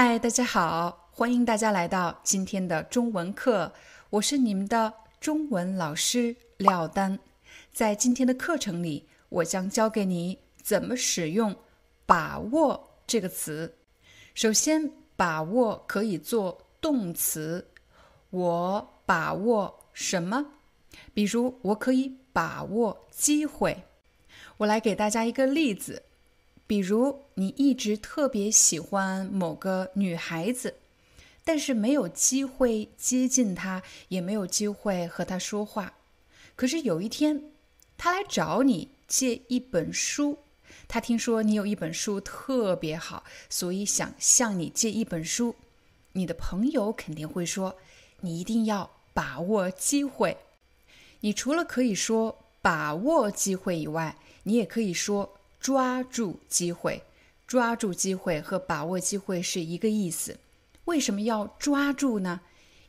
嗨，大家好，欢迎大家来到今天的中文课，我是你们的中文老师廖丹。在今天的课程里，我将教给你怎么使用“把握”这个词。首先，“把握”可以做动词，我把握什么？比如，我可以把握机会。我来给大家一个例子。比如，你一直特别喜欢某个女孩子，但是没有机会接近她，也没有机会和她说话。可是有一天，她来找你借一本书。她听说你有一本书特别好，所以想向你借一本书。你的朋友肯定会说：“你一定要把握机会。”你除了可以说“把握机会”以外，你也可以说。抓住机会，抓住机会和把握机会是一个意思。为什么要抓住呢？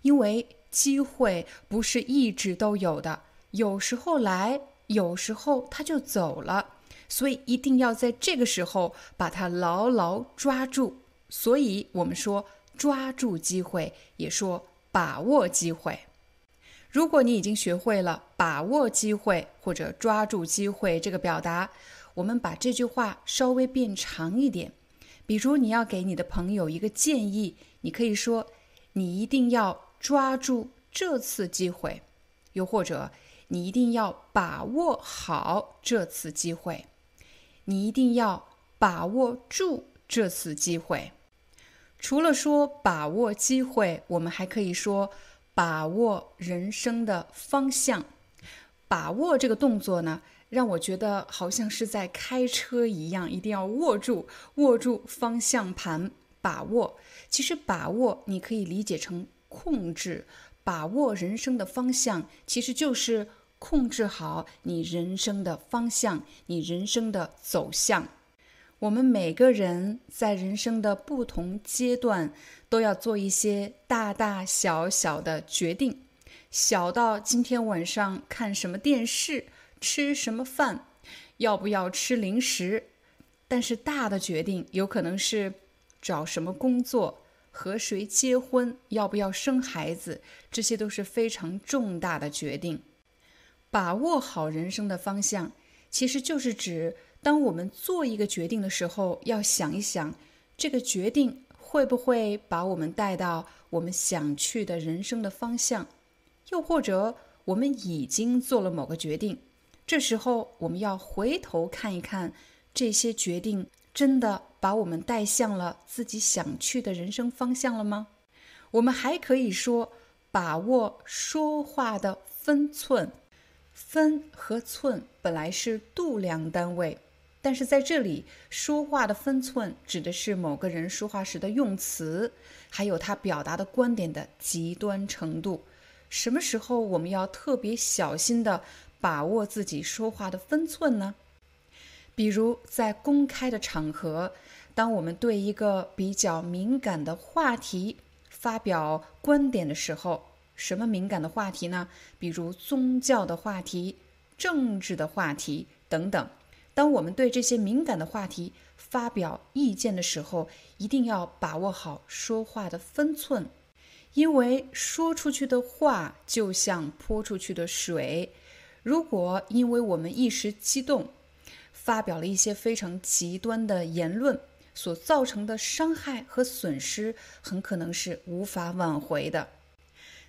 因为机会不是一直都有的，有时候来，有时候它就走了，所以一定要在这个时候把它牢牢抓住。所以我们说抓住机会，也说把握机会。如果你已经学会了把握机会或者抓住机会这个表达。我们把这句话稍微变长一点，比如你要给你的朋友一个建议，你可以说：“你一定要抓住这次机会。”又或者，“你一定要把握好这次机会。”你一定要把握住这次机会。除了说把握机会，我们还可以说把握人生的方向。把握这个动作呢？让我觉得好像是在开车一样，一定要握住握住方向盘，把握。其实把握你可以理解成控制，把握人生的方向，其实就是控制好你人生的方向，你人生的走向。我们每个人在人生的不同阶段，都要做一些大大小小的决定，小到今天晚上看什么电视。吃什么饭，要不要吃零食？但是大的决定有可能是找什么工作、和谁结婚、要不要生孩子，这些都是非常重大的决定。把握好人生的方向，其实就是指当我们做一个决定的时候，要想一想这个决定会不会把我们带到我们想去的人生的方向，又或者我们已经做了某个决定。这时候，我们要回头看一看，这些决定真的把我们带向了自己想去的人生方向了吗？我们还可以说，把握说话的分寸。分和寸本来是度量单位，但是在这里，说话的分寸指的是某个人说话时的用词，还有他表达的观点的极端程度。什么时候我们要特别小心的？把握自己说话的分寸呢？比如在公开的场合，当我们对一个比较敏感的话题发表观点的时候，什么敏感的话题呢？比如宗教的话题、政治的话题等等。当我们对这些敏感的话题发表意见的时候，一定要把握好说话的分寸，因为说出去的话就像泼出去的水。如果因为我们一时激动，发表了一些非常极端的言论，所造成的伤害和损失，很可能是无法挽回的。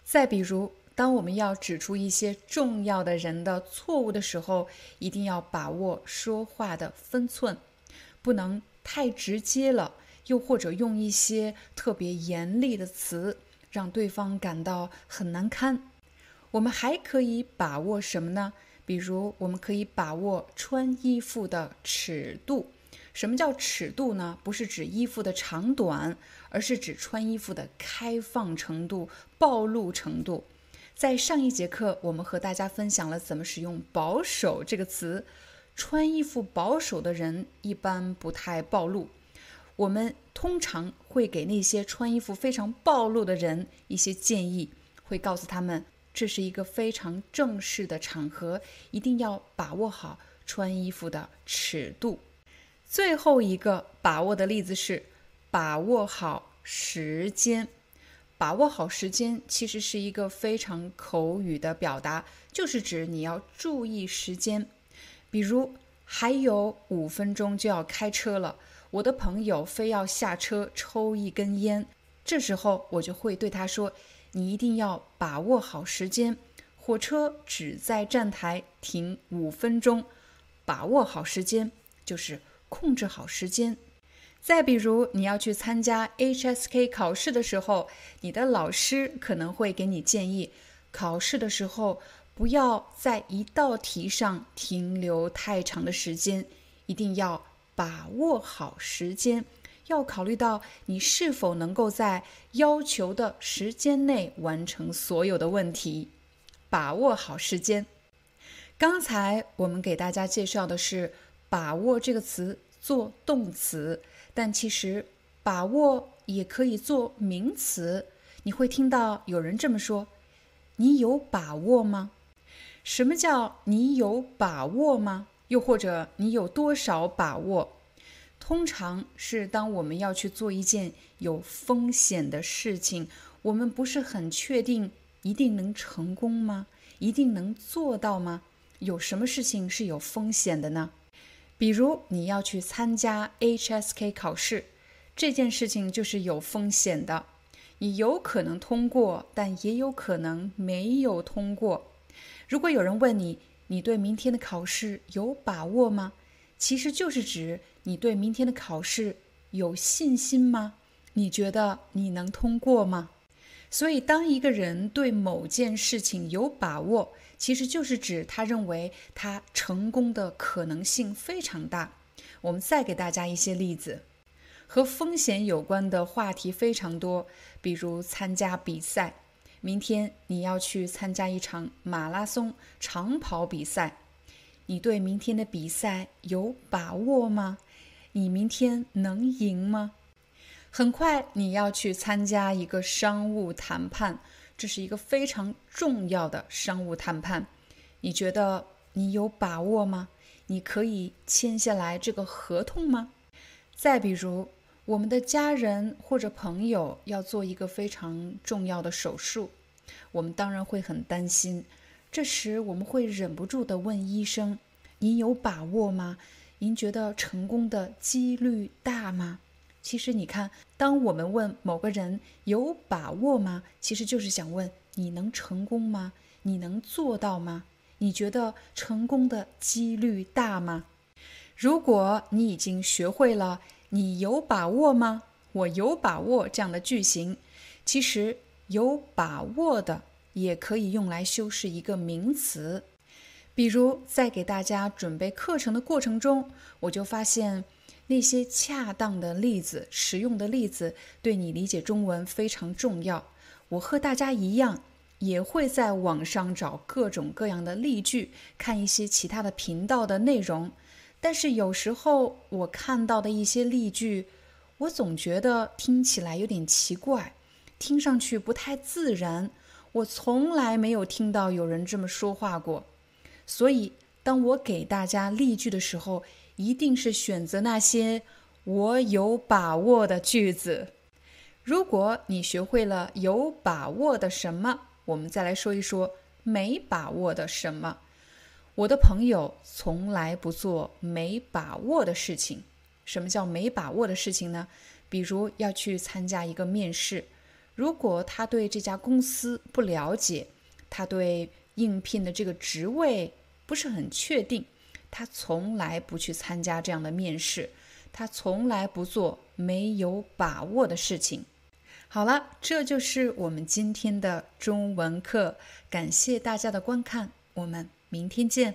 再比如，当我们要指出一些重要的人的错误的时候，一定要把握说话的分寸，不能太直接了，又或者用一些特别严厉的词，让对方感到很难堪。我们还可以把握什么呢？比如，我们可以把握穿衣服的尺度。什么叫尺度呢？不是指衣服的长短，而是指穿衣服的开放程度、暴露程度。在上一节课，我们和大家分享了怎么使用“保守”这个词。穿衣服保守的人一般不太暴露。我们通常会给那些穿衣服非常暴露的人一些建议，会告诉他们这是一个非常正式的场合，一定要把握好穿衣服的尺度。最后一个把握的例子是把握好时间。把握好时间其实是一个非常口语的表达，就是指你要注意时间。比如还有五分钟就要开车了，我的朋友非要下车抽一根烟，这时候我就会对他说：“你一定要把握好时间，火车只在站台停五分钟，把握好时间就是。”控制好时间。再比如，你要去参加 HSK 考试的时候，你的老师可能会给你建议：考试的时候不要在一道题上停留太长的时间，一定要把握好时间，要考虑到你是否能够在要求的时间内完成所有的问题。把握好时间。刚才我们给大家介绍的是。把握这个词做动词，但其实把握也可以做名词。你会听到有人这么说：“你有把握吗？”什么叫“你有把握吗？”又或者“你有多少把握？”通常是当我们要去做一件有风险的事情，我们不是很确定一定能成功吗？一定能做到吗？有什么事情是有风险的呢？比如你要去参加 HSK 考试，这件事情就是有风险的。你有可能通过，但也有可能没有通过。如果有人问你，你对明天的考试有把握吗？其实就是指你对明天的考试有信心吗？你觉得你能通过吗？所以，当一个人对某件事情有把握，其实就是指他认为他成功的可能性非常大。我们再给大家一些例子，和风险有关的话题非常多，比如参加比赛。明天你要去参加一场马拉松长跑比赛，你对明天的比赛有把握吗？你明天能赢吗？很快你要去参加一个商务谈判，这是一个非常重要的商务谈判。你觉得你有把握吗？你可以签下来这个合同吗？再比如，我们的家人或者朋友要做一个非常重要的手术，我们当然会很担心。这时我们会忍不住地问医生：“您有把握吗？您觉得成功的几率大吗？”其实你看，当我们问某个人有把握吗？其实就是想问你能成功吗？你能做到吗？你觉得成功的几率大吗？如果你已经学会了“你有把握吗？我有把握”这样的句型，其实有把握的也可以用来修饰一个名词。比如在给大家准备课程的过程中，我就发现。那些恰当的例子、实用的例子，对你理解中文非常重要。我和大家一样，也会在网上找各种各样的例句，看一些其他的频道的内容。但是有时候我看到的一些例句，我总觉得听起来有点奇怪，听上去不太自然。我从来没有听到有人这么说话过。所以，当我给大家例句的时候，一定是选择那些我有把握的句子。如果你学会了有把握的什么，我们再来说一说没把握的什么。我的朋友从来不做没把握的事情。什么叫没把握的事情呢？比如要去参加一个面试，如果他对这家公司不了解，他对应聘的这个职位不是很确定。他从来不去参加这样的面试，他从来不做没有把握的事情。好了，这就是我们今天的中文课，感谢大家的观看，我们明天见。